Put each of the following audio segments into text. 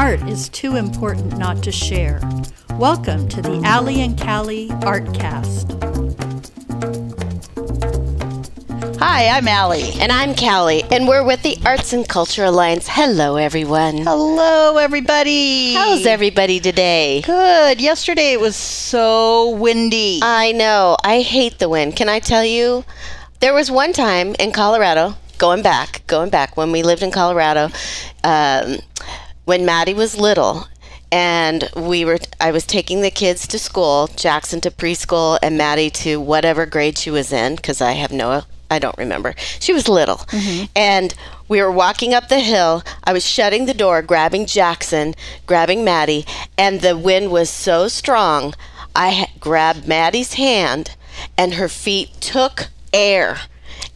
Art is too important not to share. Welcome to the Allie and Callie Artcast. Hi, I'm Allie. And I'm Callie, and we're with the Arts and Culture Alliance. Hello, everyone. Hello, everybody. How's everybody today? Good. Yesterday it was so windy. I know. I hate the wind. Can I tell you? There was one time in Colorado, going back, going back when we lived in Colorado, um, when Maddie was little, and we were I was taking the kids to school, Jackson to preschool and Maddie to whatever grade she was in because I have no I don't remember. She was little. Mm-hmm. And we were walking up the hill. I was shutting the door, grabbing Jackson, grabbing Maddie, and the wind was so strong. I ha- grabbed Maddie's hand and her feet took air.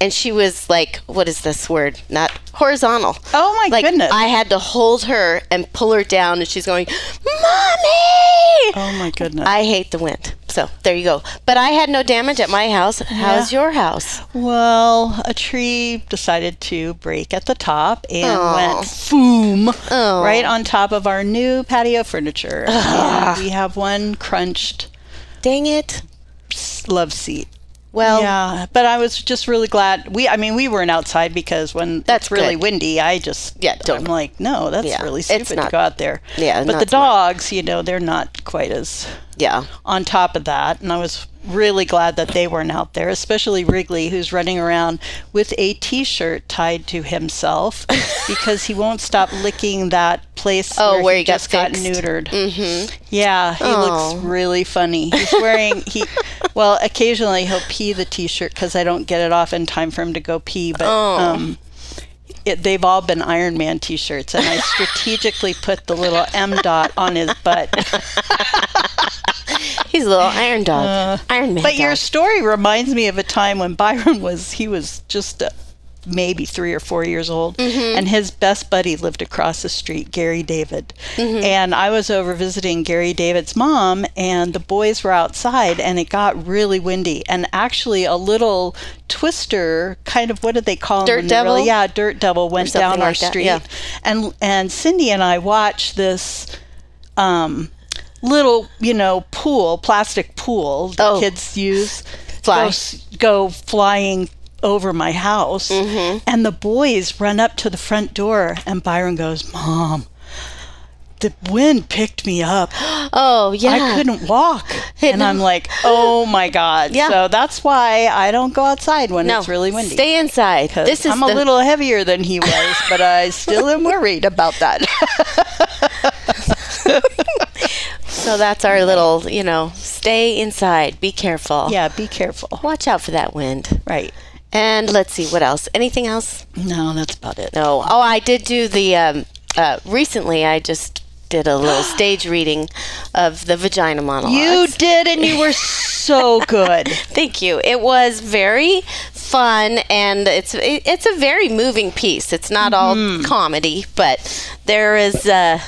And she was like, what is this word? Not horizontal. Oh, my like, goodness. I had to hold her and pull her down, and she's going, Mommy! oh my goodness. I hate the wind. So there you go. But I had no damage at my house. How's your house? well, a tree decided to break at the top and Aw. went boom Oh. right on top of our new patio furniture. And we have one crunched Dang it. love seat. Well, yeah, but I was just really glad. We, I mean, we weren't outside because when That's it's really good. windy, I just, Yeah, don't- I'm like, no, that's Yeah, really stupid to go out there. Yeah, but not the smart. dogs, you know, they're not quite as yeah. on top of that, and I was really glad that they weren't out there, especially Wrigley, who's running around with a T-shirt tied to himself because he won't stop licking that place Oh, where, where he, he got just got fixed. neutered. Mm-hmm. Yeah, he Oh. looks really funny. He's wearing he. Well, occasionally he'll pee the T-shirt because I don't get it off in time for him to go pee. But Oh. um, it, they've all been Iron Man T-shirts, and I strategically put the little M dot on his butt. He's a little iron dog. iron Man. Uh, But your story reminds me of a time when Byron was he was just uh, maybe three or four years old, Mm-hmm. and his best buddy lived across the street, Gary David. Mm-hmm. And I was over visiting Gary David's mom, and the boys were outside, and it got really windy, and actually a little twister, kind of what did they call Dirt they're really- devil? yeah, dirt devil went down our that, street, yeah. and and Cindy and I watched this. Um, little, you know, pool, plastic pool that Oh. kids use Fly. go, go flying over my house. Mm-hmm. And the boys run up to the front door, and Byron goes, Mom, the wind picked me up. oh, yeah. I couldn't walk. And. I'm like, oh my God. Yeah. So that's why I don't go outside when no, it's really windy. Stay inside. This is I'm the, a little heavier than he was, but I still am worried about that. So that's our little, you know, stay inside. Be careful. yeah, be careful. Watch out for that wind. Right. And let's see what else. Anything else? No, that's about it. No. Oh, I did do the um, uh, recently. I just did a little stage reading of the vagina monologues. You did, and you were so good. Thank you. It was very fun, and it's it, it's a very moving piece. It's not all comedy, but there is. Uh,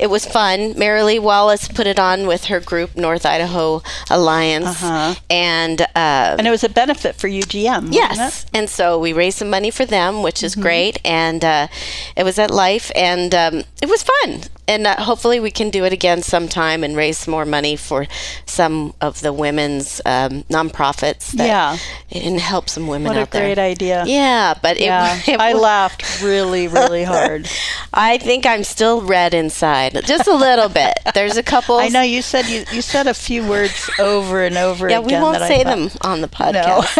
it was fun. Marilee Wallace put it on with her group, North Idaho Alliance, Uh-huh. and. Uh, And it was a benefit for UGM. Yes, and so we raised some money for them, which is great, and uh, it was at Life, and um, it was fun. And uh, hopefully, we can do it again sometime and raise more money for some of the women's um, nonprofits. That, Yeah. and help some women What a out there. great idea. Yeah, but Yeah, it I was- laughed really, really hard. I think I'm still red inside, just a little bit. There's a couple. I know you said you, you said a few words over and over Yeah, we won't say them on the podcast,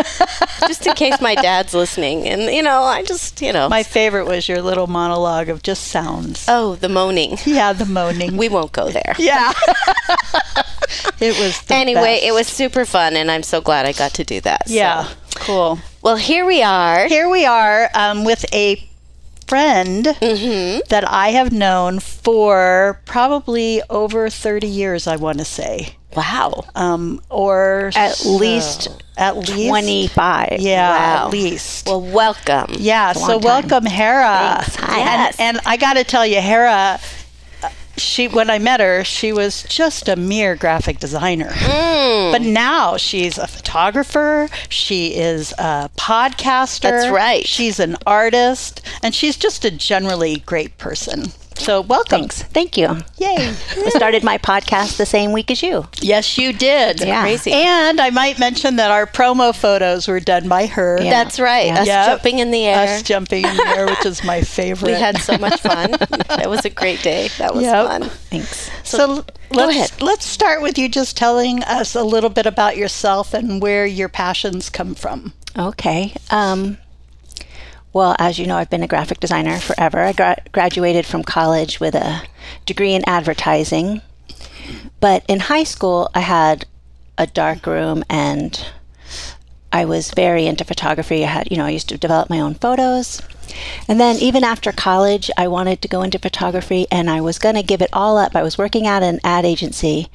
no. just in case my dad's listening. And you know, I just you know, My favorite was your little monologue of just sounds. oh, the moaning. yeah, the moaning. We won't go there. yeah. it was anyway, best. it was super fun, and I'm so glad I got to do that. so. Yeah, cool. Well, here we are. Here we are um, with a friend Mm-hmm. that I have known for probably over 30 years, I want to say. Wow. Um, or At so. least at least 25. Yeah, Wow. at least. Well, welcome. Yeah, so welcome, Hara. Thanks. Hi. Yes. And, and I got to tell you, Hara, she when I met her, she was just a mere graphic designer. Mm. But now she's a photographer, she is a podcaster. That's right. She's an artist, and she's just a generally great person. So welcome. Thanks. Thank you. Yay. I started my podcast the same week as you. Yes, you did. Yeah. Crazy. And I might mention that our promo photos were done by her. Yeah. That's right. Yeah. Us Yep. jumping in the air. Us jumping in the air, which is my favorite. we had so much fun. it was a great day. That was Yep. fun. Thanks. So, let's ahead. let's start with you just telling us a little bit about yourself and where your passions come from. Okay. Um, well, as you know, I've been a graphic designer forever. I gra- graduated from college with a degree in advertising. But in high school, I had a dark room and I was very into photography. I had, you know, I used to develop my own photos. And then even after college, I wanted to go into photography and I was going to give it all up. I was working at an ad agency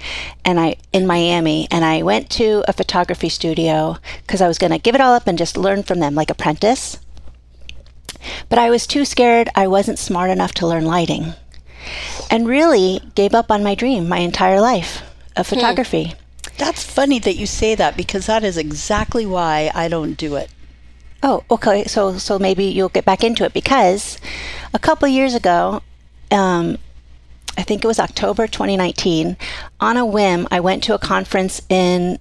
and I in Miami and I went to a photography studio cuz I was going to give it all up and just learn from them like apprentice. But I was too scared. I wasn't smart enough to learn lighting. And really gave up on my dream my entire life of photography. That's funny that you say that because that is exactly why I don't do it. Oh, okay. So so maybe you'll get back into it because a couple years ago, um, I think it was October 2019, on a whim, I went to a conference in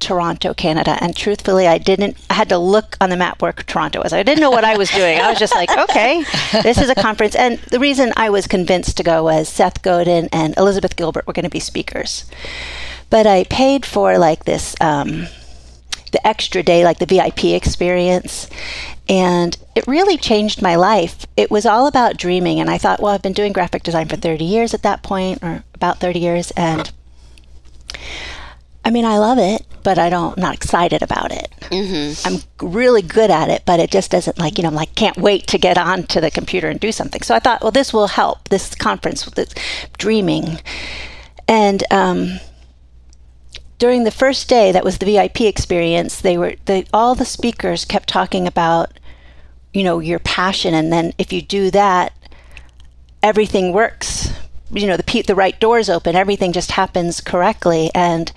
Toronto, Canada, and truthfully, I didn't. I had to look on the map where Toronto was. I didn't know what I was doing. I was just like, okay, this is a conference. And the reason I was convinced to go was Seth Godin and Elizabeth Gilbert were going to be speakers. But I paid for like this. Um, the extra day, like the VIP experience. And it really changed my life. It was all about dreaming. And I thought, well, I've been doing graphic design for 30 years at that point, or about 30 years. And I mean, I love it, but I don't, I'm not excited about it. Mm-hmm. I'm really good at it, but it just doesn't like, you know, I'm like, can't wait to get onto the computer and do something. So I thought, well, this will help, this conference with this dreaming. And, um, during the first day that was the VIP experience, they were the, all the speakers kept talking about you know your passion and then if you do that everything works. You know the the right doors open, everything just happens correctly and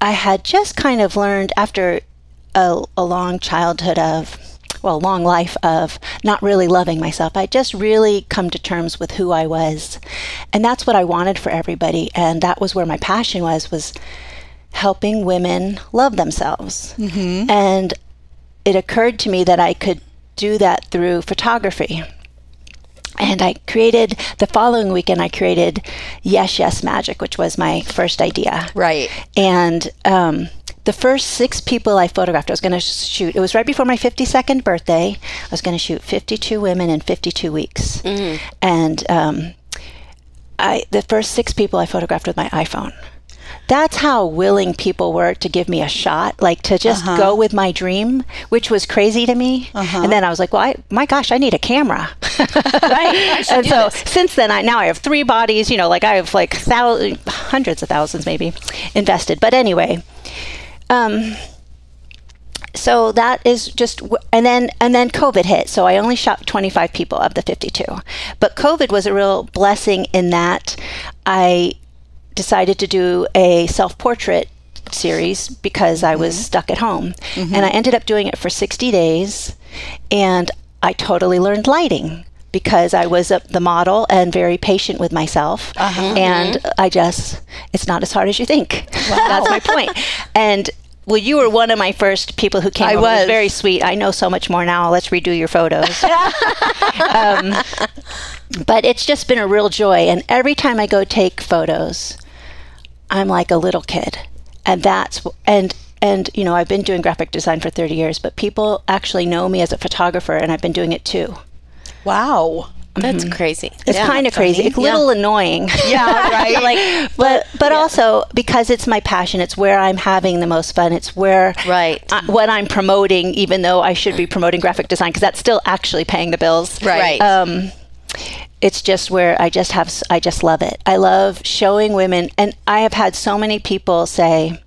I had just kind of learned after a, a long childhood of well, long life of not really loving myself. I just really come to terms with who I was. And that's what I wanted for everybody. And that was where my passion was, was helping women love themselves. Mm-hmm. And it occurred to me that I could do that through photography. And I created the following weekend. I created Yes Yes Magic, which was my first idea. Right. And um, the first six people I photographed, I was going to shoot. It was right before my 52nd birthday. I was going to shoot 52 women in 52 weeks. And um, I, the first six people I photographed with my iPhone. That's how willing people were to give me a shot, like to just go with my dream, which was crazy to me. And then I was like, "Well, I, my gosh, I need a camera." right. and so since then, I now I have three bodies. You know, like I have like thousands, hundreds of thousands maybe invested. But anyway, um, so that is just and then and then covid hit so i only shot 25 people of the 52 but covid was a real blessing in that i decided to do a self-portrait series because i was mm-hmm. stuck at home mm-hmm. and i ended up doing it for 60 days and i totally learned lighting because I was a, the model and very patient with myself. Uh-huh. And mm-hmm. I just, it's not as hard as you think. That's my point. And well, you were one of my first people who came. I over. It was. very sweet. I know so much more now. Let's redo your photos. um, but it's just been a real joy. And every time I go take photos, I'm like a little kid, and that's and and you know I've been doing graphic design for 30 years, but people actually know me as a photographer, and I've been doing it too. Wow. That's crazy. It's Yeah. kind of crazy. It's a little annoying. Yeah, right. like, but but also because it's my passion. It's where I'm having the most fun. It's where Right. I, what I'm promoting, even though I should be promoting graphic design because that's still actually paying the bills. Right. Um, it's just where I just have I just love it. I love showing women, and I have had so many people say.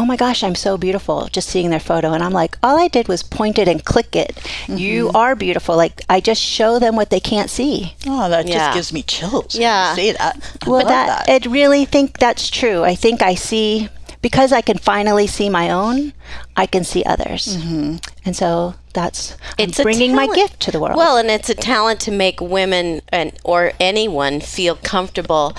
Oh my gosh, I'm so beautiful just seeing their photo. And I'm like, all I did was point it and click it. You are beautiful. Like, I just show them what they can't see. Oh, that Yeah. just gives me chills. when Yeah. you say that. I Well, love that, that. I really think that's true. I think I see because I can finally see my own. I can see others, mm-hmm. and so that's It's I'm bringing my gift to the world. Well, and it's a talent to make women and or anyone feel comfortable.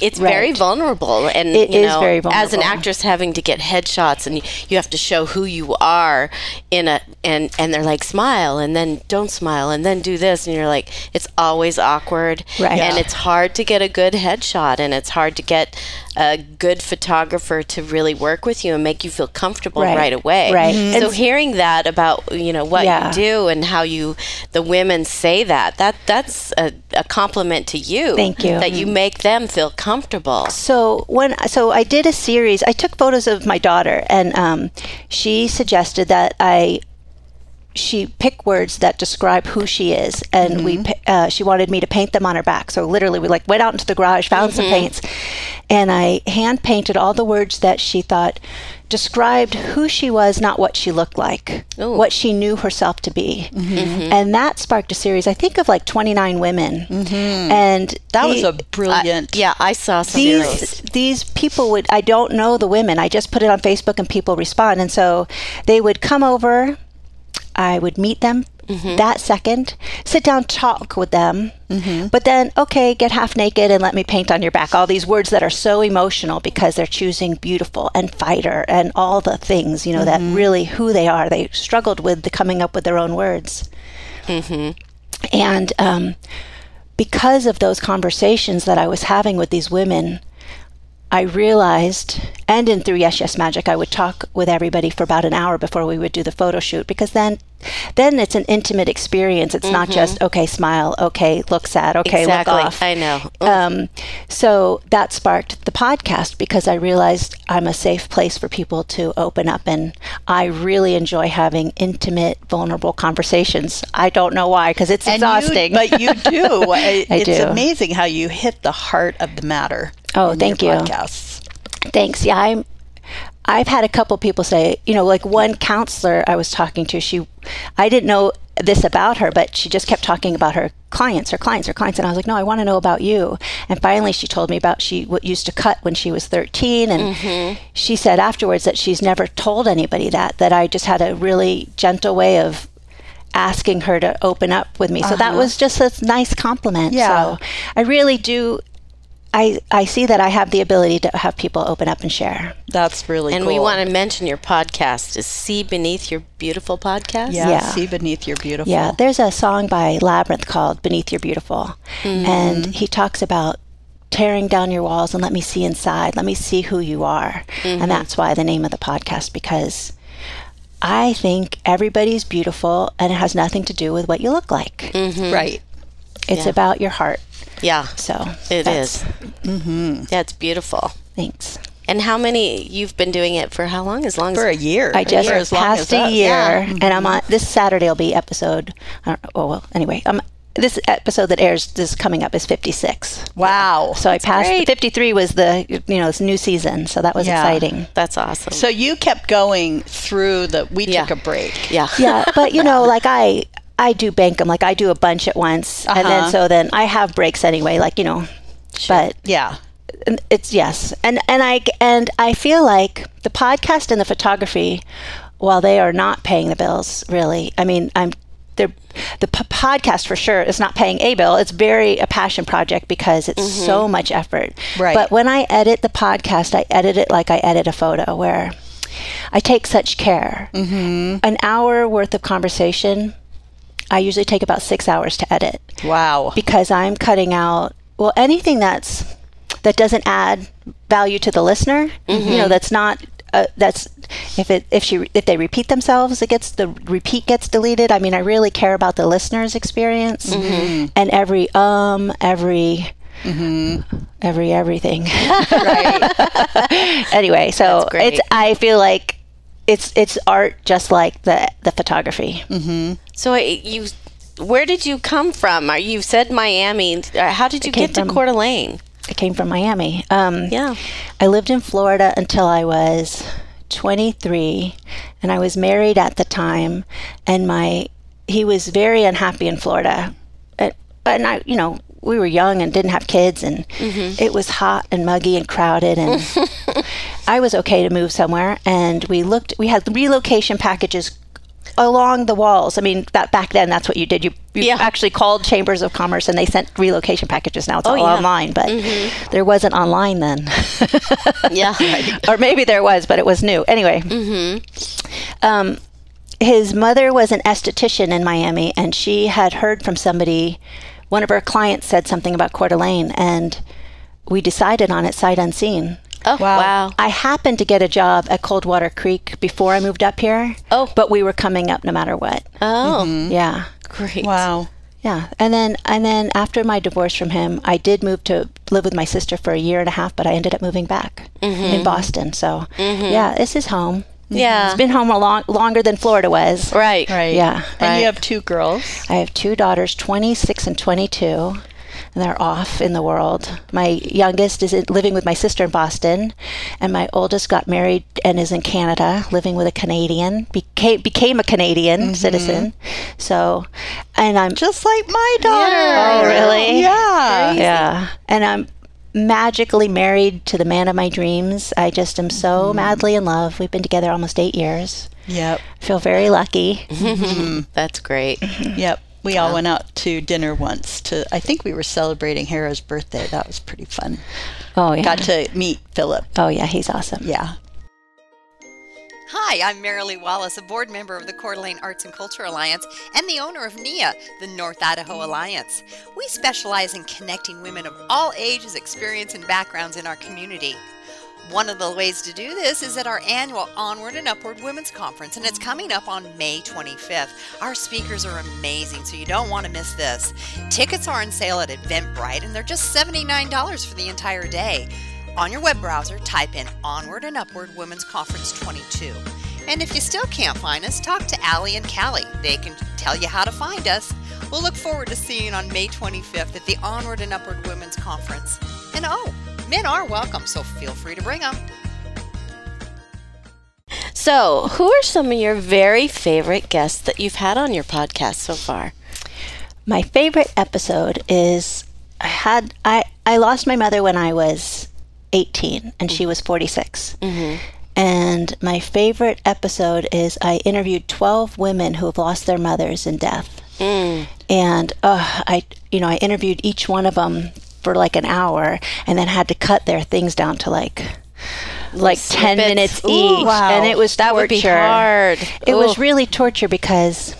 It's very vulnerable, and It you is know, very as an actress having to get headshots, and you, you have to show who you are in a, and and they're like smile, and then don't smile, and then do this, and you're like, it's always awkward, Right. And it's hard to get a good headshot, and it's hard to get a good photographer to really work with you and make you feel comfortable Right. right, away, Right. So Mhm. And- hearing that about you know what Yeah. you do and how you the women say that that that's a, a compliment to you Thank you. that you make them feel comfortable so when so I did a series. I took photos of my daughter, and um, she suggested that I she pick words that describe who she is, and we uh, she wanted me to paint them on her back. So literally, we like went out into the garage, found some paints, and I hand painted all the words that she thought described who she was, not what she looked like, Ooh. what she knew herself to be, mm-hmm. and that sparked a series. I think of like twenty nine women, mm-hmm. and That was a brilliant. yeah i saw some of these those. these people would I don't know the women. I just put it on Facebook and people respond, and so they would come over. I would meet them Mm-hmm. that second, sit down, talk with them, mm-hmm. but then okay, get half naked and let me paint on your back. All these words that are so emotional because they're choosing beautiful and fighter and all the things you know that mm-hmm. really who they are. They struggled with the coming up with their own words, and um, because of those conversations that I was having with these women, I realized, and in through Yes Yes Magic, I would talk with everybody for about an hour before we would do the photo shoot because then, then it's an intimate experience. It's not just okay, smile, okay, look sad, okay, exactly look off. i know Um, so that sparked the podcast because I realized I'm a safe place for people to open up, and I really enjoy having intimate, vulnerable conversations. I don't know why, because it's And you- exhausting. but you do. I- I it's do. amazing how you hit the heart of the matter. Oh, thank you. Podcasts. Thanks. Yeah, I'm. I've had a couple people say, you know, like one counselor I was talking to, she, I didn't know this about her, but she just kept talking about her clients, her clients, her clients, and I was like, no, I want to know about you. And finally, she told me about she what used to cut when she was 13, and mm-hmm. she said afterwards that she's never told anybody that. That I just had a really gentle way of asking her to open up with me. So that uh-huh. was just a nice compliment. Yeah. So I really do. I, I see that I have the ability to have people open up and share. That's really and cool. we want to mention your podcast is see beneath your beautiful podcast yeah, Yeah. see beneath your beautiful. Yeah, there's a song by Labrinth called Beneath Your Beautiful. Mm-hmm. And he talks about tearing down your walls and let me see inside, let me see who you are. And mm-hmm. that's why the name of the podcast, because I think everybody's beautiful and it has nothing to do with what you look like. Mm-hmm. right. It's Yeah. about your heart. Yeah So it is. that's- mm-hmm. yeah it's beautiful Thanks. and how many you've been doing it for how long as long For as a year. I just For as long passed as a us. year, Yeah. and I'm on this Saturday. Will be episode. I don't, oh well, anyway, um, this episode that airs this coming up is 56. Wow. So I passed. great. 53 was the you know this new season, so that was Yeah. exciting. that's awesome So you kept going through the. We Yeah. took a break. yeah Yeah, but you know, like I I do bank them. Like I do a bunch at once, and then Uh-huh. so then I have breaks anyway. Like you know, but Yeah. it's yes and and i and i feel like the podcast and the photography while they are not paying the bills really i mean i'm they're the p- podcast for sure is not paying a bill it's very a passion project because it's so much effort Right. but when i edit the podcast i edit it like i edit a photo where i take such care mm-hmm. an hour worth of conversation i usually take about six hours to edit Wow. because I'm cutting out well anything that's that doesn't add value to the listener. You know, that's not uh, that's if it if she if they repeat themselves, it gets the repeat gets deleted. I mean, I really care about the listener's experience and every um every. Every everything. right. anyway, so it's. I feel like it's it's art just like the the photography. So you, where did you come from? Are you said Miami? Uh, How did you get to from- Coeur d'Alene? I came from Miami. Um, Yeah. I lived in Florida until I was 23, and I was married at the time. And my he was very unhappy in Florida, and, and I, you know, we were young and didn't have kids, and it was hot and muggy and crowded, and I was okay to move somewhere. And we looked. We had relocation packages along the walls. I mean, that back then, that's what you did. You, you Yeah. actually called chambers of commerce, and they sent relocation packages. Now it's all yeah. online, but there wasn't online then, Yeah. or maybe there was, but it was new. Anyway, um, his mother was an esthetician in Miami, and she had heard from somebody. One of her clients said something about Coeur d'Alene, and we decided on it sight unseen. Oh, Wow. wow. I happened to get a job at Coldwater Creek before I moved up here. Oh. but we were coming up no matter what. Oh, mm-hmm. Yeah, great. Wow. yeah. And then and then after my divorce from him, I did move to live with my sister for a year and a half, but I ended up moving back mm-hmm. in Boston. So mm-hmm. yeah, this is home. Yeah. It's been home a long longer than Florida was. Right. Right. Yeah. And Right. you have two girls. I have two daughters, 26 and 22, and they're off in the world. My youngest is living with my sister in Boston, and my oldest got married and is in Canada, living with a Canadian, became, became a Canadian mm-hmm. citizen. So, and I'm Just like my daughter. Yeah. Oh, oh really? Yeah. yeah, and I'm magically married to the man of my dreams. I just am so mm-hmm. madly in love. We've been together almost eight years. Yep. Feel very lucky. Mm-hmm. That's great. Yep. We all went out to dinner once to I think we were celebrating Hara's birthday. That was pretty fun. Oh yeah. Got to meet Philip. Oh yeah, he's awesome. Yeah. Hi, I'm Marilee Wallace, a board member of the Coeur d'Alene Arts and Culture Alliance and the owner of NIA, the North Idaho Alliance. We specialize in connecting women of all ages, experience, and backgrounds in our community. One of the ways to do this is at our annual Onward and Upward Women's Conference, and it's coming up on May 25th. Our speakers are amazing, so you don't want to miss this. Tickets are on sale at Eventbrite, and they're just $79 for the entire day. On your web browser, type in Onward and Upward Women's Conference 22. And if you still can't find us, talk to Allie and Callie. They can tell you how to find us. We'll look forward to seeing you on May 25th at the Onward and Upward Women's Conference. And oh, men are welcome, so feel free to bring them. So, who are some of your very favorite guests that you've had on your podcast so far? My favorite episode is I had I I lost my mother when I was 18 and she was 46. And my favorite episode is I interviewed 12 women who have lost their mothers in death. And uh, I you know, I interviewed each one of them for like an hour and then had to cut their things down to like like 10 snippets. minutes Ooh, each wow. and it was That would be hard. It was really torture because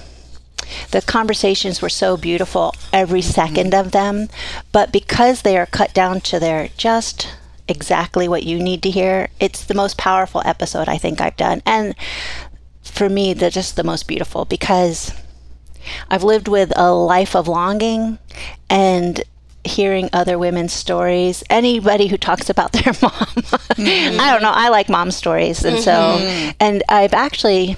the conversations were so beautiful, every mm-hmm. second of them. But because they are cut down to their just exactly what you need to hear, it's the most powerful episode I think I've done. And for me, they're just the most beautiful because I've lived with a life of longing and hearing other women's stories. Anybody who talks about their mom, mm-hmm. I don't know, I like mom stories. And so, mm-hmm. and I've actually.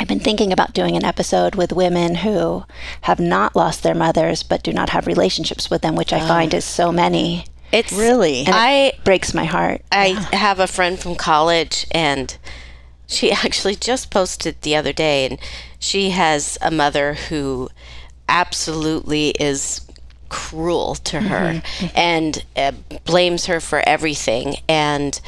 I've been thinking about doing an episode with women who have not lost their mothers but do not have relationships with them, which I find ah. is so many. It's Really? And I it breaks my heart. I have a friend from college, and she actually just posted the other day, and she has a mother who absolutely is cruel to her and uh, blames her for everything, and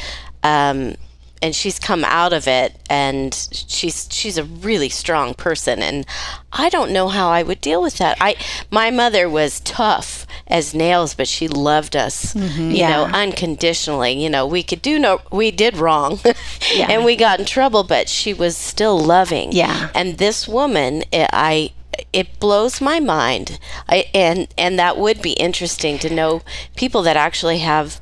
um, and she's come out of it, and she's she's a really strong person, and I don't know how I would deal with that. I my mother was tough as nails, but she loved us, you know, unconditionally. You know, we could do no, we did wrong, and we got in trouble, but she was still loving. Yeah. And this woman, i I, it blows my mind. I and and that would be interesting to know people that actually have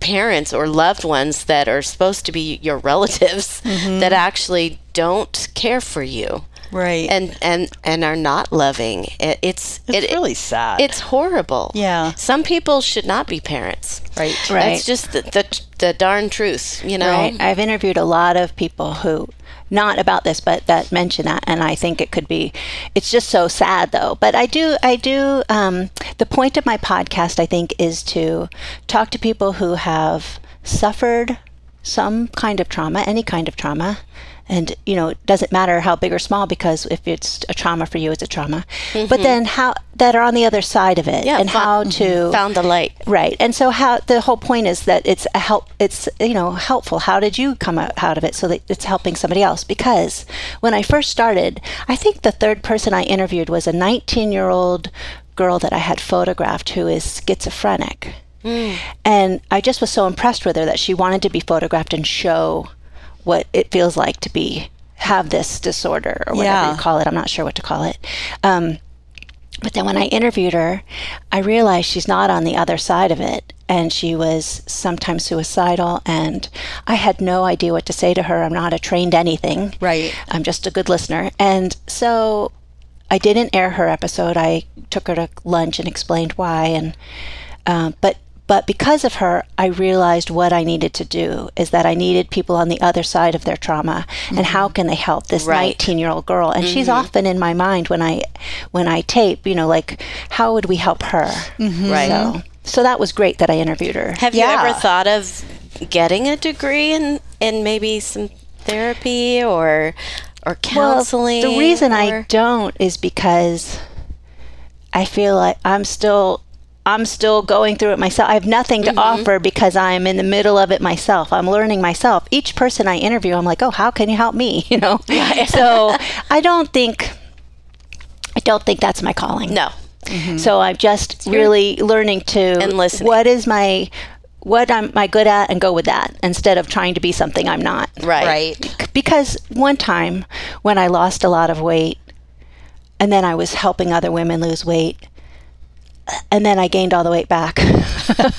parents or loved ones that are supposed to be your relatives mm-hmm. that actually don't care for you Right. and and and are not loving it, it's it's it, really sad. it's horrible Yeah. some people should not be parents right. Right. that's just the, the the darn truth you know Right. I've interviewed a lot of people who, not about this, but that mention that, and I think it could be. It's just so sad, though. But I do, I do. Um, the point of my podcast, I think, is to talk to people who have suffered some kind of trauma, any kind of trauma, and you know it doesn't matter how big or small because if it's a trauma for you it's a trauma. But then how that are on the other side of it Mm-hmm. Yeah, and how to Found the light. right. And so how the whole point is that it's a help it's you know helpful. How did you come out, out of it? So that it's helping somebody else. Because when i first started i think the third person i interviewed was a 19 year old girl that i had photographed who is schizophrenic. And i just was so impressed with her that she wanted to be photographed and show what it feels like to be have this disorder or whatever Yeah. you call it i'm not sure what to call it um, but then when I interviewed her, I realized she's not on the other side of it. And she was sometimes suicidal. And I had no idea what to say to her. I'm not a trained anything. Right. I'm just a good listener. And so I didn't air her episode. I took her to lunch and explained why. And um, but but because of her, I realized what I needed to do is that I needed people on the other side of their trauma, and how mm-hmm. can they help this Right. 19 year old girl? And she's mm-hmm. often in my mind when I when I tape. You know, like how would we help her? Mm-hmm. Right. So so that was great that I interviewed her. Have Yeah. you ever thought of getting a degree in in maybe some therapy or or counseling? Well, the reason I don't is because I feel like I'm still I'm still going through it myself. I have nothing Mm-hmm. to offer because I'm in the middle of it myself. I'm learning myself. Each person I interview, I'm like, "Oh, how can you help me?" You know. so I don't think I don't think that's my calling. no. So I'm just really learning to And listening. what is my what am I good at and go with that instead of trying to be something I'm not Right. Right. because one time when I lost a lot of weight and then I was helping other women lose weight and then I gained all the weight back.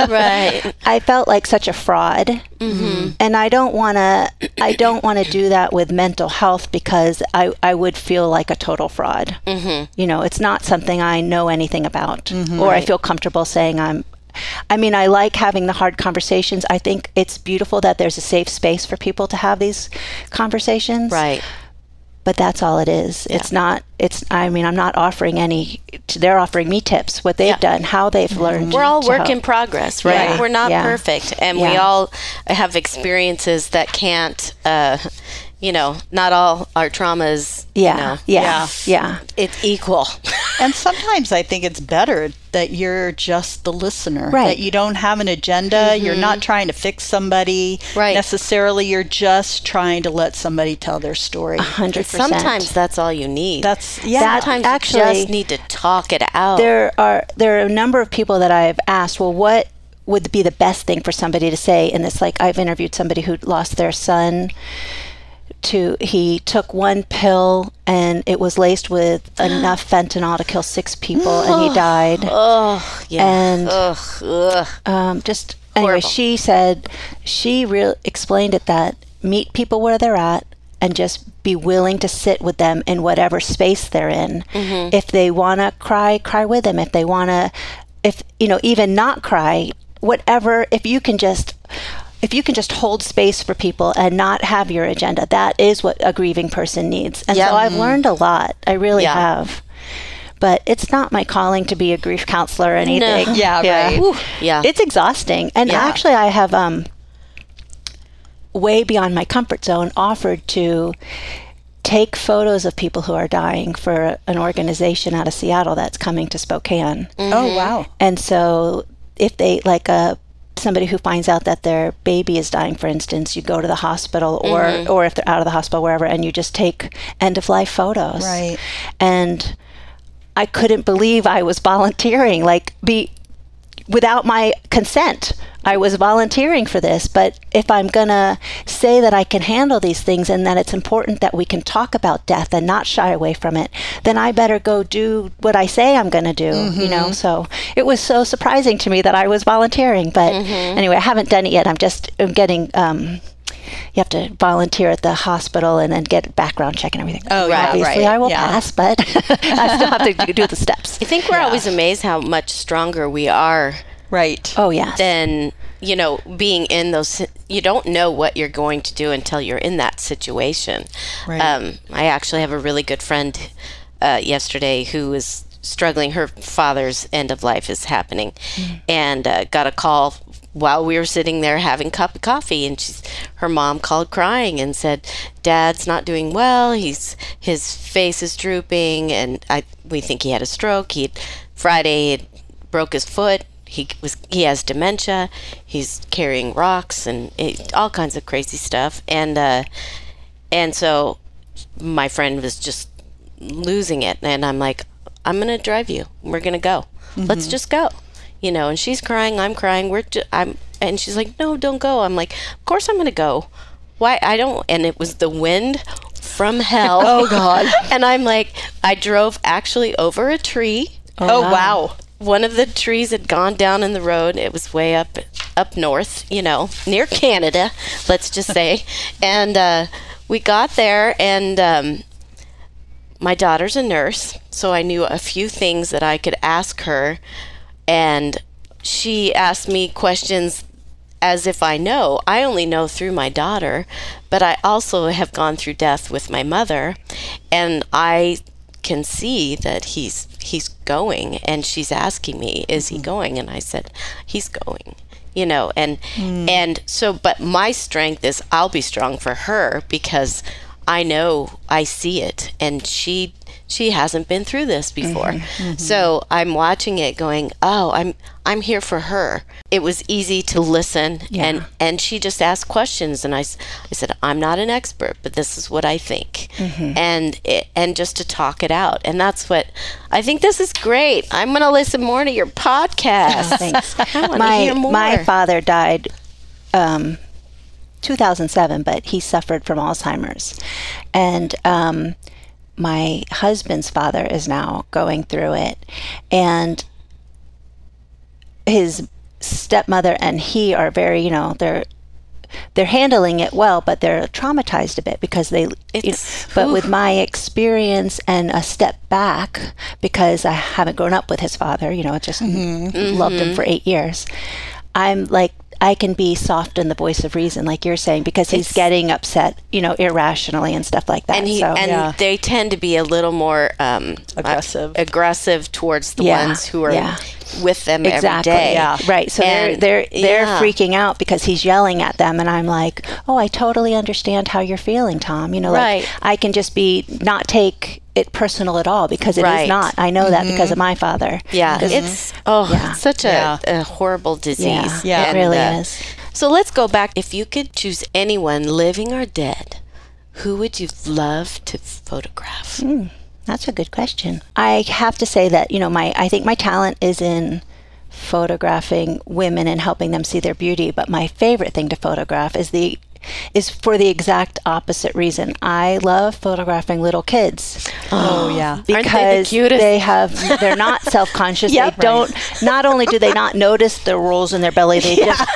Right. I felt like such a fraud. Mm-hmm. And I don't want to I don't want to do that with mental health because I I would feel like a total fraud. Mm-hmm. You know, it's not something I know anything about or I feel comfortable saying I'm I mean, I like having the hard conversations. I think it's beautiful that there's a safe space for people to have these conversations Right. But that's all it is. It's not. It's. I mean, I'm not offering any. They're offering me tips, what they've Yeah. done, how they've learned. We're all work help. in progress, right? Yeah. We're not Yeah. perfect, and we all have experiences that can't. Uh, you know, not all our traumas. Yeah, You know, yeah, yeah, it's equal. And sometimes I think it's better that you're just the listener. Right. That you don't have an agenda. You're not mm-hmm. trying to fix somebody Right. necessarily. You're just trying to let somebody tell their story. hundred percent. Sometimes that's all you need. That's yeah. That- Sometimes actually- you just need to talk it out. there are there are a number of people that I've asked. Well, what would be the best thing for somebody to say in this? Like, I've interviewed somebody who lost their son. To he took one pill and it was laced with enough fentanyl to kill six people, and he died. oh, yeah. And ugh, ugh. um, just anyway, Horrible. she said she real explained it that meet people where they're at and just be willing to sit with them in whatever space they're in. Mm-hmm. If they want to cry, cry with them. If they want to, if you know, even not cry, whatever. If you can just. If you can just hold space for people and not have your agenda, that is what a grieving person needs. And Yeah. so I've learned a lot. I really Yeah. have. But it's not my calling to be a grief counselor or anything. No. Yeah, right. Whew. Yeah. It's exhausting. And Yeah. actually, I have um, way beyond my comfort zone offered to take photos of people who are dying for an organization out of Seattle that's coming to Spokane. Oh wow. And so, if they like a somebody who finds out that their baby is dying, for instance, you go to the hospital, or mm-hmm. or if they're out of the hospital, wherever, and you just take end of life photos. Right. And I couldn't believe I was volunteering, like be without my consent. I was volunteering for this, but if I'm going to say that I can handle these things and that it's important that we can talk about death and not shy away from it, then I better go do what I say I'm going to do, you know? So it was so surprising to me that I was volunteering, but anyway, I haven't done it yet. I'm just I'm getting um you have to volunteer at the hospital and then get a background check and everything. Oh, yeah, Obviously, right. I will Yeah. pass, but I still have to do the steps. I think we're always amazed how much stronger we are Right. Oh, yeah. Then you know being in those. You don't know what you're going to do until you're in that situation. Right. Um, I actually have a really good friend uh, yesterday who is struggling. Her father's end of life is happening, and uh, got a call while we were sitting there having a cup of coffee and she's her mom called crying and said dad's not doing well. He's his face is drooping. And i we think he had a stroke. He friday he broke his foot. He was he has dementia. He's carrying rocks and it, all kinds of crazy stuff. And uh and so my friend was just losing it. And i'm like i'm gonna drive you. We're gonna go. Let's just go you know and she's crying i'm crying we're ju- i'm and she's like no don't go i'm like of course i'm gonna go why i don't and it was the wind from hell oh god and i'm like i drove actually over a tree Oh, wow. one of the trees had gone down in the road. It was way up up north, you know, near Canada, let's just say. and uh, we got there, and um, my daughter's a nurse, so I knew a few things that I could ask her, and she asked me questions as if I know. I only know through my daughter, but I also have gone through death with my mother, and I can see that he's he's going and she's asking me is he mm-hmm. going? And I said he's going you know and mm. and so but my strength is I'll be strong for her because I know I see it. And she she hasn't been through this before. So I'm watching it going, "Oh, I'm I'm here for her." It was easy to listen and and she just asked questions and I, I said, "I'm not an expert, but this is what I think." And it, and just to talk it out. And that's what I think this is great. I'm going to listen more to your podcast. Thanks. Want to my hear more. my father died um, 2007, but he suffered from Alzheimer's, and um, my husband's father is now going through it, and his stepmother and he are very, you know, they're they're handling it well, but they're traumatized a bit because they. you know, but with my experience and a step back, because I haven't grown up with his father, you know, I just mm-hmm. loved him mm-hmm. for eight years. I'm like I can be soft in the voice of reason, like you're saying, because he's It's- getting upset, you know, irrationally and stuff like that. and he so, and Yeah. they tend to be a little more um, Aggressive. uh, aggressive towards the Yeah, ones who are yeah. With them every exactly. day. Yeah. Right. So And- they're they're they're yeah. freaking out because he's yelling at them, and I'm like, oh, I totally understand how you're feeling, Tom. You know, like Right. I can just be not take it personal at all because it is Right. not. I know that because of my father. Yeah, 'Cause- it's oh, Yeah. it's such a, Yeah. a horrible disease. yeah, Yeah. it really uh, is. So let's go back. If you could choose anyone, living or dead, who would you love to photograph? That's a good question. I have to say that, you know, my I think my talent is in photographing women and helping them see their beauty, but my favorite thing to photograph is the is for the exact opposite reason. I love photographing little kids Oh, yeah. they the because cutest? they have they're not self-conscious. Yep. they don't not only do they not notice the rolls in their belly, they just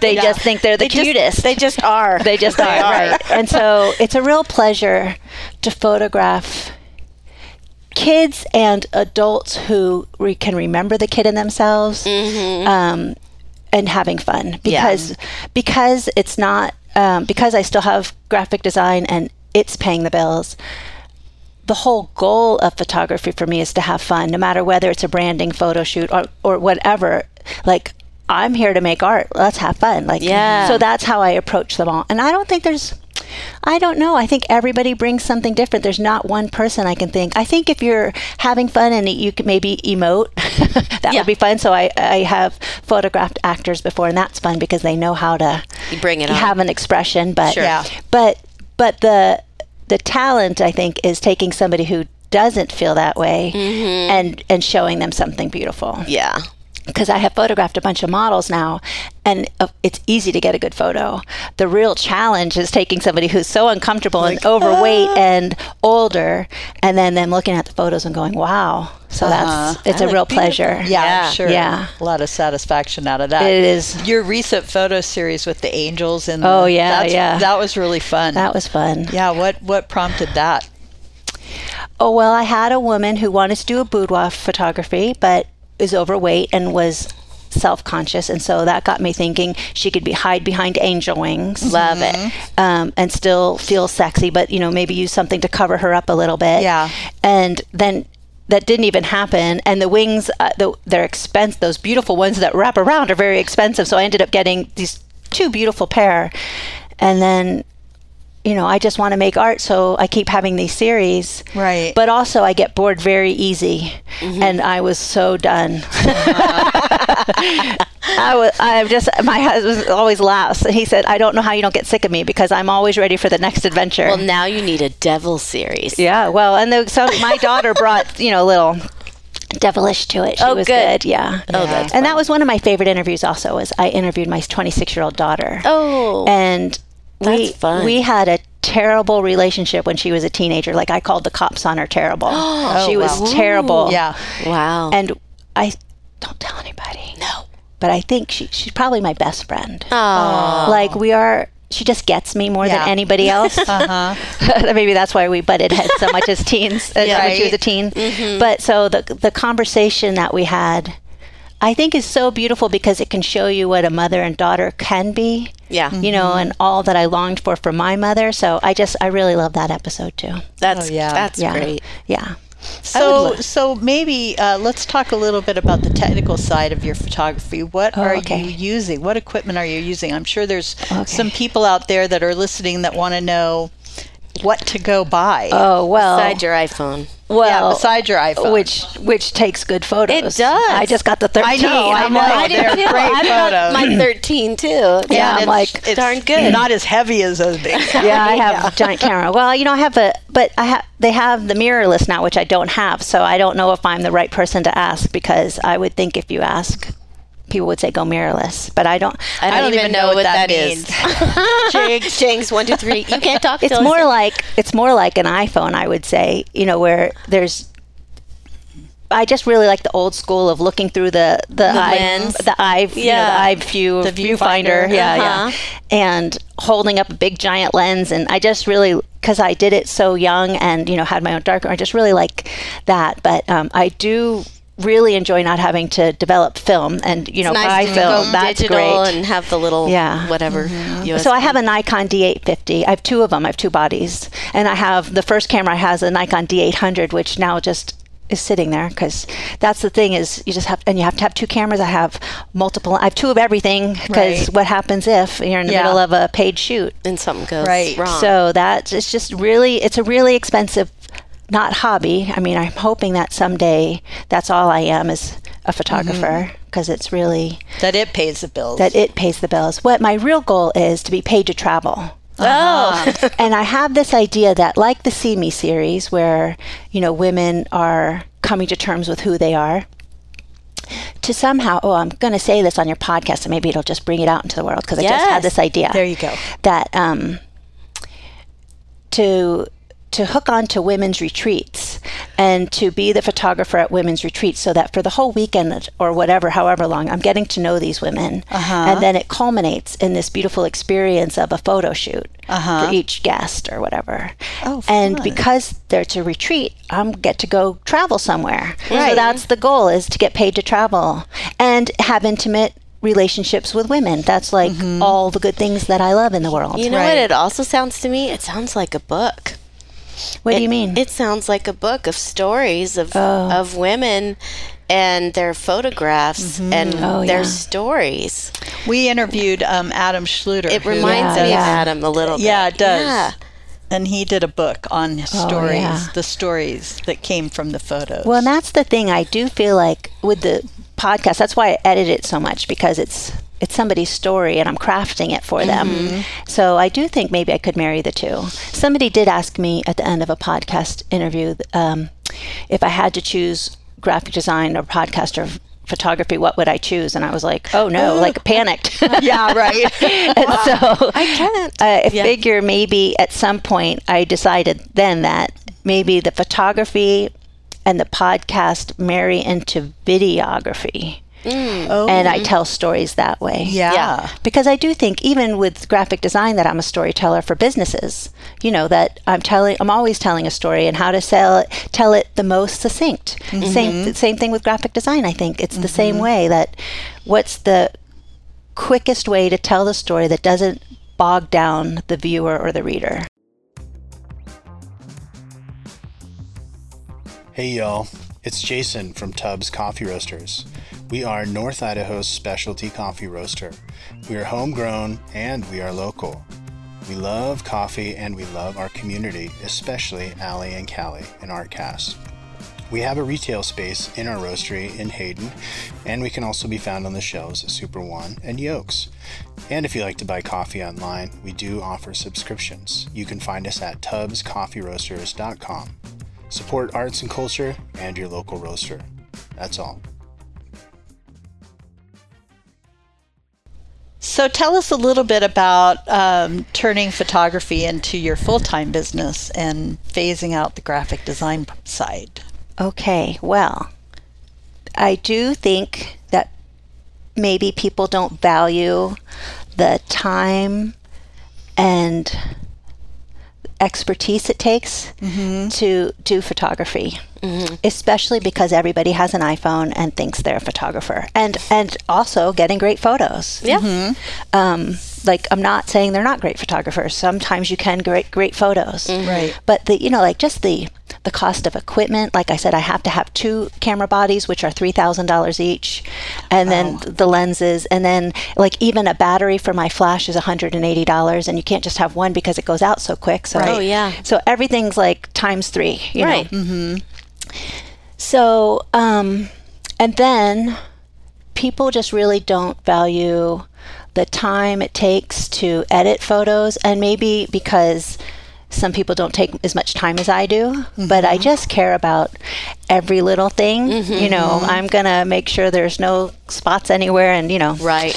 they just think they're the They just- cutest. they just are. They just are, right. And so it's a real pleasure to photograph kids and adults who re- can remember the kid in themselves um, and having fun because because it's not um, because I still have graphic design and it's paying the bills. The whole goal of photography for me is to have fun, no matter whether it's a branding photo shoot or, or whatever. Like, I'm here to make art. Let's have fun. Like, Yeah. so that's how I approach them all. And I don't think there's, I don't know. I think everybody brings something different. There's not one person I can think. I think if you're having fun and you can maybe emote, that Yeah. would be fun. So I, I have photographed actors before, and that's fun because they know how to You bring it on. have an expression. But Sure. Yeah. but but the the talent I think is taking somebody who doesn't feel that way mm-hmm. and and showing them something beautiful yeah. Because I have photographed a bunch of models now, and uh, it's easy to get a good photo. The real challenge is taking somebody who's so uncomfortable and overweight and older, and then them looking at the photos and going, "Wow!" So that's it's a real pleasure. Yeah, Yeah. I'm sure. Yeah. A lot of satisfaction out of that. It is. Your recent photo series with the angels and Oh, yeah, that's- yeah. That was really fun. That was fun. yeah, what what prompted that? Oh well, I had a woman who wanted to do a boudoir photography, but is overweight and was self-conscious, and so that got me thinking she could be hide behind angel wings, Love it. um, and still feel sexy, but you know maybe use something to cover her up a little bit. Yeah. and then that didn't even happen and the wings uh, the, they're expensive those beautiful ones that wrap around are very expensive so i ended up getting these two beautiful pair and then you know i just want to make art so i keep having these series Right. but also i get bored very easy mm-hmm. and i was so done I was, I'm just, my husband always laughs. He said, I don't know how you don't get sick of me because I'm always ready for the next adventure. Well, now you need a devil series. Yeah, well, and the, so my daughter brought you know a little devilish to it. She Oh, was good. good. Yeah. Oh, that's and that was one of my favorite interviews. Also, was I interviewed my 26 year old daughter. Oh, and we fun. we had a terrible relationship when she was a teenager. Like I called the cops on her. Terrible. she was wow. terrible. Yeah. wow. And I don't tell anybody. no. But I think she she's probably my best friend. Oh, Like we are. She just gets me more Yeah. than anybody else. Uh-huh. Maybe that's why we butted heads so much as teens, as Yeah. when she was a teen. But so the the conversation that we had, I think, is so beautiful because it can show you what a mother and daughter can be. yeah. You know, and all that I longed for for my mother. So I just I really love that episode too. That's Oh, yeah. That's Yeah, great. yeah. So, so maybe uh, let's talk a little bit about the technical side of your photography. What Oh, are okay. you using? What equipment are you using? I'm sure there's Okay. some people out there that are listening that want to know what to go buy. Oh well, Beside your iPhone. Well, yeah, beside your iPhone. which which takes good photos. It does. I just got the thirteen. I know, I know. like- I they're did too. great I've got my 13 too. Yeah, and I'm it's like, darn good. Not as heavy as those big. yeah, I have a giant camera. Well, you know, I have a, but I have they have the mirrorless now, which I don't have. So I don't know if I'm the right person to ask because I would think if you ask, people would say go mirrorless, but I don't. I don't, even know, what that is. Jinx, Jinx, one, two, three. You can't talk. It's more it's- like it's more like an iPhone, I would say. You know, where there's. I just really like the old school of looking through the the, eye, lens. the eye, yeah, Yeah. the eye view, The viewfinder, viewfinder. yeah, Uh-huh. yeah, and holding up a big giant lens. And I just really, because I did it so young, and you know, had my own darkroom, I just really like that. But um, I do really enjoy not having to develop film and you know It's buy nice to film. That's digital great. and have the little Yeah. whatever. Mm-hmm. So I have a Nikon D850. I have two of them. I have two bodies, and I have the first camera I has a Nikon D800, which now just is sitting there because that's the thing is you just have and you have to have two cameras. I have multiple. I have two of everything because Right. what happens if you're in the Yeah. middle of a paid shoot? and something goes Right. wrong. So that it's just really it's a really expensive not hobby. I mean, I'm hoping that someday that's all I am is a photographer because it's really that it pays the bills. that it pays the bills. What my real goal is to be paid to travel. oh, and I have this idea that, like the See Me series, where you know women are coming to terms with who they are, to somehow, oh, I'm going to say this on your podcast, and maybe it'll just bring it out into the world because I just had this idea. There you go. That um, to to hook on to women's retreats and to be the photographer at women's retreats so that for the whole weekend or whatever however long i'm getting to know these women uh-huh. and then it culminates in this beautiful experience of a photo shoot for uh-huh. each guest or whatever Oh, and because they're to retreat i'm get to go travel somewhere right. so that's the goal is to get paid to travel and have intimate relationships with women that's like mm-hmm. all the good things that i love in the world you know Right. what? It also sounds to me. It sounds like a book. What do you mean It sounds like a book of stories of Oh. of women and their photographs and Oh, their yeah. stories. we interviewed um, Adam Schluter. It reminds Yeah, me yeah. of Adam a little bit. Yeah, it does. Yeah. And he did a book on his Oh, stories, yeah. the stories that came from the photos. Well, and that's the thing. I do feel like with the podcast, that's why I edit it so much because it's it's somebody's story and I'm crafting it for them. So I do think maybe I could marry the two. Somebody did ask me at the end of a podcast interview um, if I had to choose graphic design or podcast or photography, what would I choose? And I was like, oh no, like panicked. yeah, right. and so I can't. I Yeah. figure maybe at some point I decided then that maybe the photography and the podcast marry into videography. Oh, And I mm-hmm. tell stories that way. yeah. Yeah. Because I do think even with graphic design that I'm a storyteller for businesses. You know that I'm telling I'm always telling a story and how to sell it, tell it the most succinct. Mm-hmm. Same same thing with graphic design I think. It's the same mm-hmm. way that what's the quickest way to tell the story that doesn't bog down the viewer or the reader. Hey y'all, It's Jason from Tubbs Coffee Roasters. We are North Idaho's specialty coffee roaster. We are homegrown and we are local. We love coffee and we love our community, especially Allie and Callie and Artcast. We have a retail space in our roastery in Hayden, and we can also be found on the shelves at Super One and Yokes. And if you like to buy coffee online, we do offer subscriptions. You can find us at tubscoffeeroasters.com. Support arts and culture and your local roaster. That's all. So tell us a little bit about um, turning photography into your full time business and phasing out the graphic design side. Okay, well, I do think that maybe people don't value the time and expertise it takes mm-hmm. to do photography. Mm-hmm. Especially because everybody has an iPhone and thinks they're a photographer, and and also getting great photos. Yeah. Mm-hmm. Um, like I'm not saying they're not great photographers. Sometimes you can great great photos, Right. But the you know like just the the cost of equipment. Like I said, I have to have two camera bodies, which are three thousand dollars each, and then the lenses, and then like even a battery for my flash is one hundred and eighty dollars, and you can't just have one because it goes out so quick. So Oh, yeah. so everything's like times three. You Right. Know? So, um, and then people just really don't value the time it takes to edit photos, and maybe because some people don't take as much time as I do, but I mm-hmm. just care about every little thing. Mm-hmm. You know, mm-hmm. I'm gonna make sure there's no spots anywhere, and you know, Right.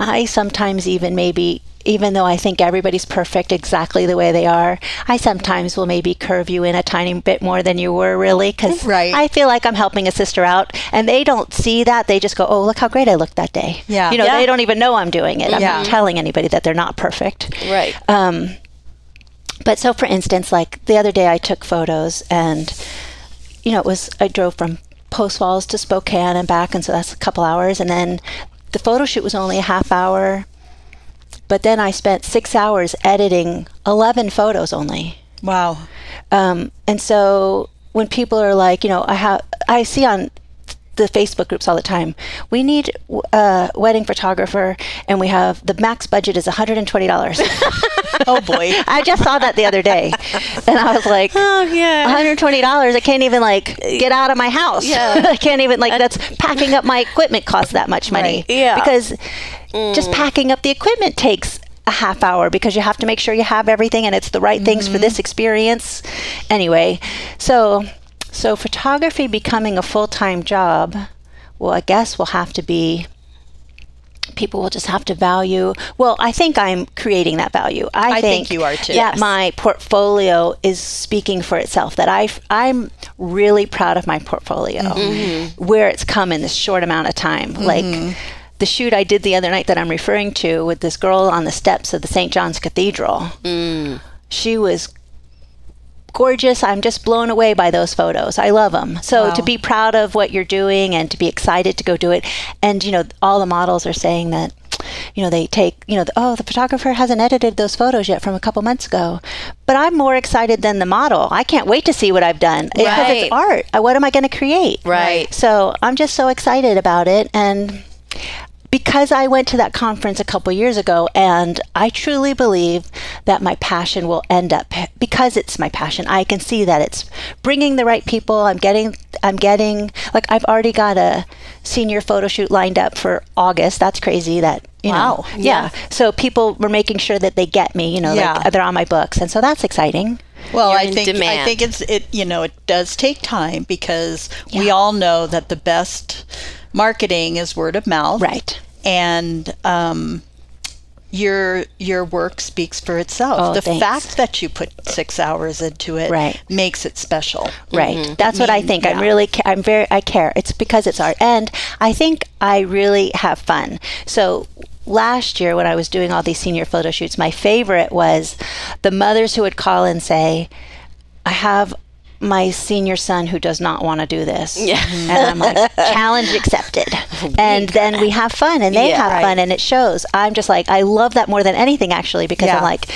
I sometimes even maybe even though I think everybody's perfect exactly the way they are, I sometimes will maybe curve you in a tiny bit more than you were really because Right. I feel like I'm helping a sister out and they don't see that. They just go, oh, look how great I looked that day. Yeah. You know, Yeah. they don't even know I'm doing it. I'm Yeah. not telling anybody that they're not perfect. Right. Um, but so, for instance, like the other day, I took photos, and you know, it was I drove from Post Falls to Spokane and back, and so that's a couple hours. And then the photo shoot was only a half hour, but then I spent six hours editing eleven photos only. Wow. Um, and so when people are like, you know, I have, I see on the Facebook groups all the time. We need a wedding photographer, and we have the max budget is one hundred and twenty dollars. Oh boy. I just saw that the other day, and I was like, Oh yeah. one hundred twenty dollars. I can't even like get out of my house. Yeah. I can't even like that's packing up my equipment costs that much money. Right. Yeah. because just mm. packing up the equipment takes a half hour because you have to make sure you have everything and it's the right things for mm-hmm. this experience. Anyway, so so photography becoming a full time job, well, I guess will have to be people will just have to value. Well, I think I'm creating that value. I, I think you are too. Yeah, Yes. my portfolio is speaking for itself. That I I'm really proud of my portfolio, Mm-hmm. where it's come in this short amount of time. Like the shoot I did the other night that I'm referring to with this girl on the steps of the St. John's Cathedral. Mm. She was gorgeous. I'm just blown away by those photos. I love them. So Wow. to be proud of what you're doing and to be excited to go do it, and you know, all the models are saying that. You know, they take, you know, the, oh, the photographer hasn't edited those photos yet from a couple months ago. But I'm more excited than the model. I can't wait to see what I've done because Right. it's art. Uh, What am I going to create? Right. So I'm just so excited about it. And because I went to that conference a couple years ago, and I truly believe that my passion will end up because it's my passion. I can see that it's bringing the right people. I'm getting, I'm getting like I've already got a senior photo shoot lined up for August. That's crazy. That you Wow. know, yeah. So people were making sure that they get me. You know, Yeah. like they're on my books, and so that's exciting. Well, You're I in think I think it's it you know it does take time because we all know that the best marketing is word of mouth, Right. And um, your your work speaks for itself. Oh, the thanks. fact that you put six hours into it Right. makes it special. Right. That's what I mean, think. I'm really, ca- I'm very, I care. It's because it's art. And I think I really have fun. So last year when I was doing all these senior photo shoots, my favorite was the mothers who would call and say, I have my senior son who does not want to do this. Yeah. And I'm like, challenge accepted. And then we have fun and they Yeah. have Right. fun and it shows. I'm just like, I love that more than anything actually because Yeah. I'm like,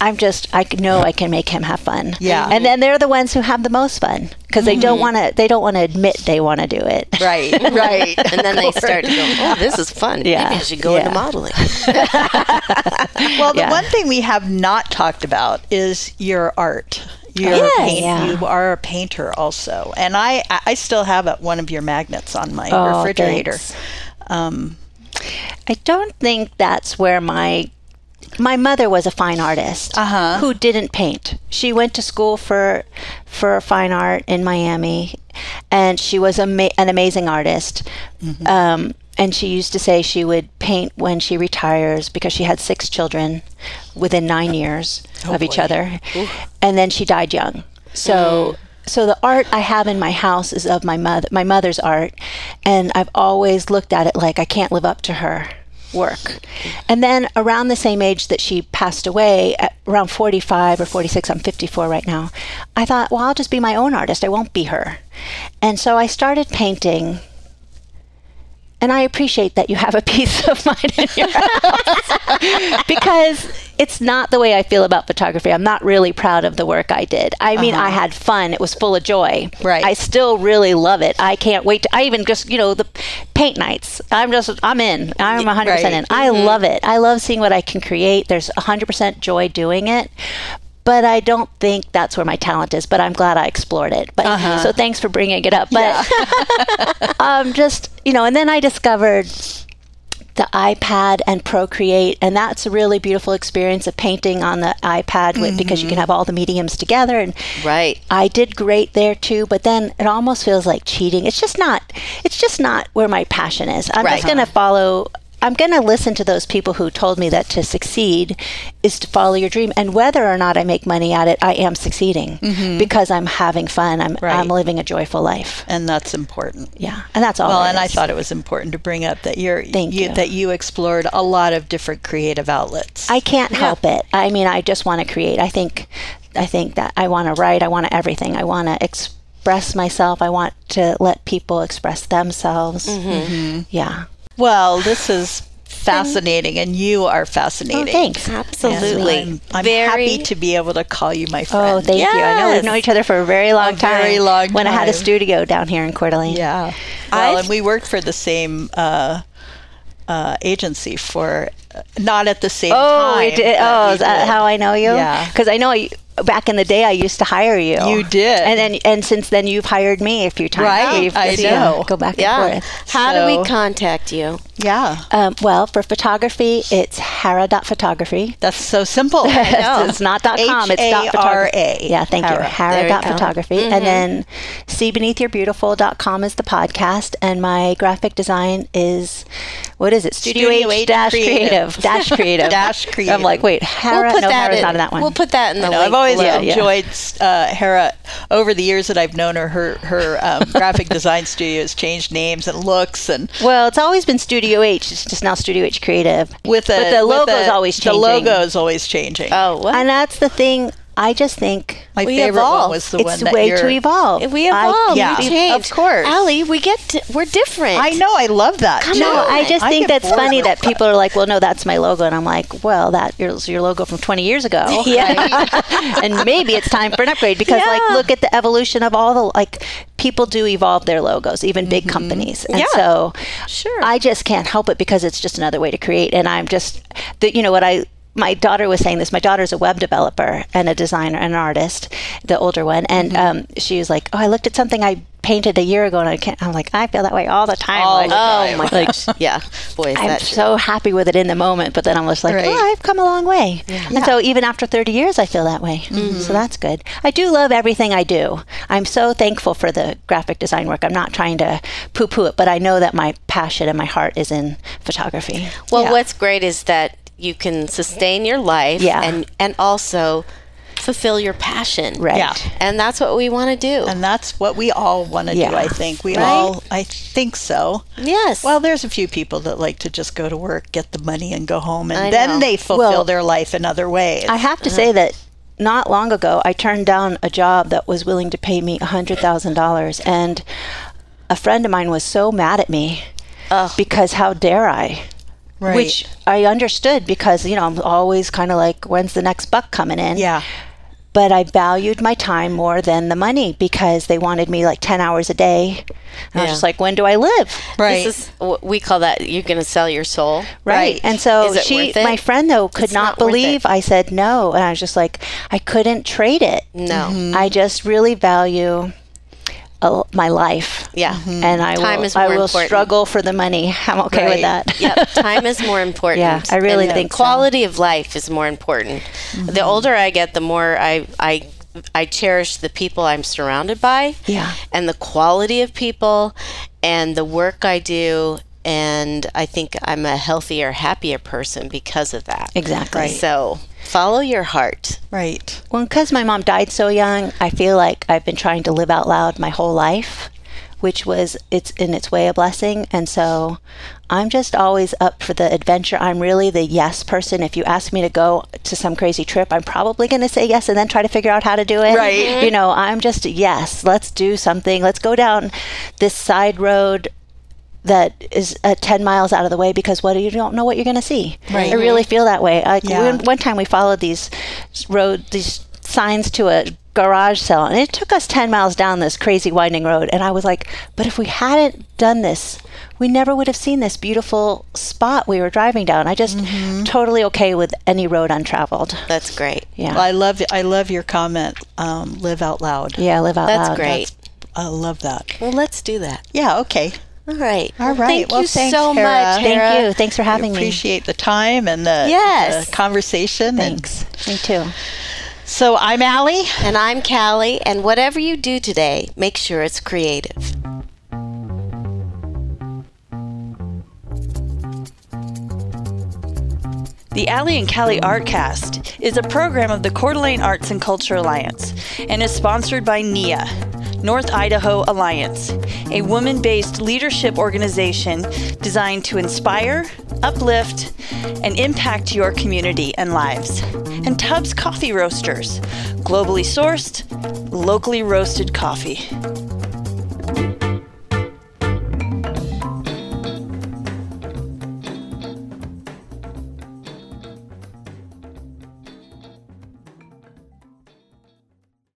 I'm just I know I can make him have fun. Yeah. and then they're the ones who have the most fun because they don't mm-hmm. want to they don't want to admit they want to do it. Right, right. and then they start to go, oh, this is fun. Yeah. Maybe I should go Yeah. into modeling. Well, the Yeah. one thing we have not talked about is your art. You're Yes. a paint, Yeah. You are a painter also, and I I still have a, one of your magnets on my Oh, refrigerator. Um, I don't think that's where my my mother was a fine artist Uh-huh. who didn't paint. She went to school for for fine art in Miami, and she was ama- an amazing artist. Um, and she used to say she would paint when she retires because she had six children within nine years oh, of each other, and then she died young. So. Mm. So the art I have in my house is of my mother, my mother's art, and I've always looked at it like I can't live up to her work. And then around the same age that she passed away, around 45 or 46, I'm 54 right now, I thought, well, I'll just be my own artist. I won't be her. And so I started painting. And I appreciate that you have a piece of mind in your house because it's not the way I feel about photography. I'm not really proud of the work I did. I mean, I uh-huh. had fun. It was full of joy. Right. I still really love it. I can't wait to, I even just, you know, the paint nights. I'm just, I'm in. I'm 100% Right. in. I mm-hmm. love it. I love seeing what I can create. There's 100% joy doing it. But I don't think that's where my talent is. But I'm glad I explored it. But so thanks for bringing it up. But um, just you know, and then I discovered the iPad and Procreate, and that's a really beautiful experience of painting on the iPad with, because you can have all the mediums together. And Right. I did great there too, but then it almost feels like cheating. It's just not. It's just not where my passion is. I'm Right. just going to follow. I'm going to listen to those people who told me that to succeed is to follow your dream, and whether or not I make money at it, I am succeeding because I'm having fun. I'm Right. I'm living a joyful life. and that's important. Yeah, and that's all. Well, it and I thought it was important to bring up that you're Thank you. that you explored a lot of different creative outlets. I can't help it. I mean, I just want to create. I think, I think that I want to write. I want to everything. I want to express myself. I want to let people express themselves. Mm-hmm. Yeah. Well, this is fascinating, and you are fascinating. Oh, thanks. Absolutely. And I'm, I'm Very- happy to be able to call you my friend. Oh, thank you. I know we've known each other for a very long A time. very long When I had a studio down here in Coeur d'Alene. Yeah. Well, I've- and we worked for the same uh, uh, agency for uh, not at the same Oh, time. Oh, is that how I know you? Yeah. Because I know you, back in the day, I used to hire you. You did. And then, and since then, you've hired me a few times. Right, We've- I yeah, know. Go back and Yeah. forth. How do we contact you? Yeah. Um, well, for photography, it's hara.photography. That's so simple. know. it's not dot .com, it's dot photography. H-A-R-A. Yeah, thank Hara. you. Hara There you dot go. photography. And then seebeneathyourbeautiful.com is the podcast. And my graphic design is, what is it? Studio, Studio H H dash Creative. creative. dash creative. Dash creative. I'm like, wait, Hara? no, Hara's in. not in that one. We'll put that in the link I've always below. Enjoyed uh, Hara over the years that I've known her. Her her um, graphic design studio has changed names and looks, and well, it's always been Studio H. It's just now Studio H Creative. with a, but the with logo's a- always changing. The logo's always changing. Oh, what? And that's the thing. I just think My we favorite evolve. one was the one it's that way you're, to evolve. If we I- evolve. yeah, we of course. Allie, we get to, we're different. I know. I love that. Come too. on. I just I think get that's funny with that people are like, "Well, no, that's my logo," and I'm like, "Well, that is your logo from 20 years ago." Yeah, and maybe it's time for an upgrade because, like, look at the evolution of all the like people do evolve their logos, even big mm-hmm. companies, and Yeah. so Sure. I just can't help it because it's just another way to create, and I'm just the you know what I. My daughter was saying this. My daughter's a web developer and a designer and an artist, the older one, and um, she was like, "Oh, I looked at something I painted a year ago, and I can't." I'm like, "I feel that way all the time." All Like, the Oh my Like, gosh. yeah. Boy, is I'm that true. so happy with it in the moment, but then I'm just like, Right. oh, I've come a long way. And so even after 30 years, I feel that way. Mm-hmm. So that's good. I do love everything I do. I'm so thankful for the graphic design work. I'm not trying to poo poo it, but I know that my passion and my heart is in photography. Well, Yeah. what's great is that you can sustain your life Yeah. and and also fulfill your passion. Right. Yeah. And that's what we want to do. and that's what we all want to do. I think we Right? all. I think so. yes. Well, there's a few people that like to just go to work, get the money, and go home, and I then know. they fulfill Well, their life in other ways. I have to uh-huh. say that not long ago, I turned down a job that was willing to pay me $100,000. And a friend of mine was so mad at me Ugh. because how dare I? Right. which I understood because you know I'm always kind of like, when's the next buck coming in? Yeah. But I valued my time more than the money because they wanted me like ten hours a day. And I was just like, when do I live? Right. This is we call that. You're going to sell your soul. Right. And so Is she, worth it? my friend though, could It's not, not believe. I said no. And I was just like, I couldn't trade it. No. Mm-hmm. I just really value uh, my life. Yeah. And I Time will, is I will important. struggle for the money. I'm okay with that. yep. Time is more important. Yeah, I really And the think so. quality of life is more important. The older I get, the more I I I cherish the people I'm surrounded by. Yeah. And the quality of people and the work I do and I think I'm a healthier, happier person because of that. Exactly. So, follow your heart. Right. Well, because my mom died so young, I feel like I've been trying to live out loud my whole life, which was it's in its way a blessing. And so I'm just always up for the adventure. I'm really the yes person. If you ask me to go to some crazy trip, I'm probably going to say yes and then try to figure out how to do it. Right. You know, I'm just yes, let's do something. Let's go down this side road that is uh, 10 miles out of the way because what you don't know what you're going to see. Right. I really feel that way. Like Yeah. one, one time we followed these road these signs to a garage sale and it took us 10 miles down this crazy winding road and I was like, but if we hadn't done this, we never would have seen this beautiful spot we were driving down. I just totally okay with any road untraveled. That's great. Yeah. Well, I love I love your comment. Um, live out loud. yeah, live out loud That's great. I love that. Well, let's do that. Yeah. Okay. All right. All right. Thank Well, you thanks, so Hara. much. Thank you. Thanks for having me. Appreciate the time and the, Yes. the conversation. and- Thanks. Me too. so I'm Allie. And I'm Callie, and whatever you do today, make sure it's creative. The Allie and Callie Artcast is a program of the Coeur d'Alene Arts and Culture Alliance and is sponsored by NIA, North Idaho Alliance, a woman based leadership organization designed to inspire, uplift, and impact your community and lives. And Tubbs Coffee Roasters, globally sourced, locally roasted coffee.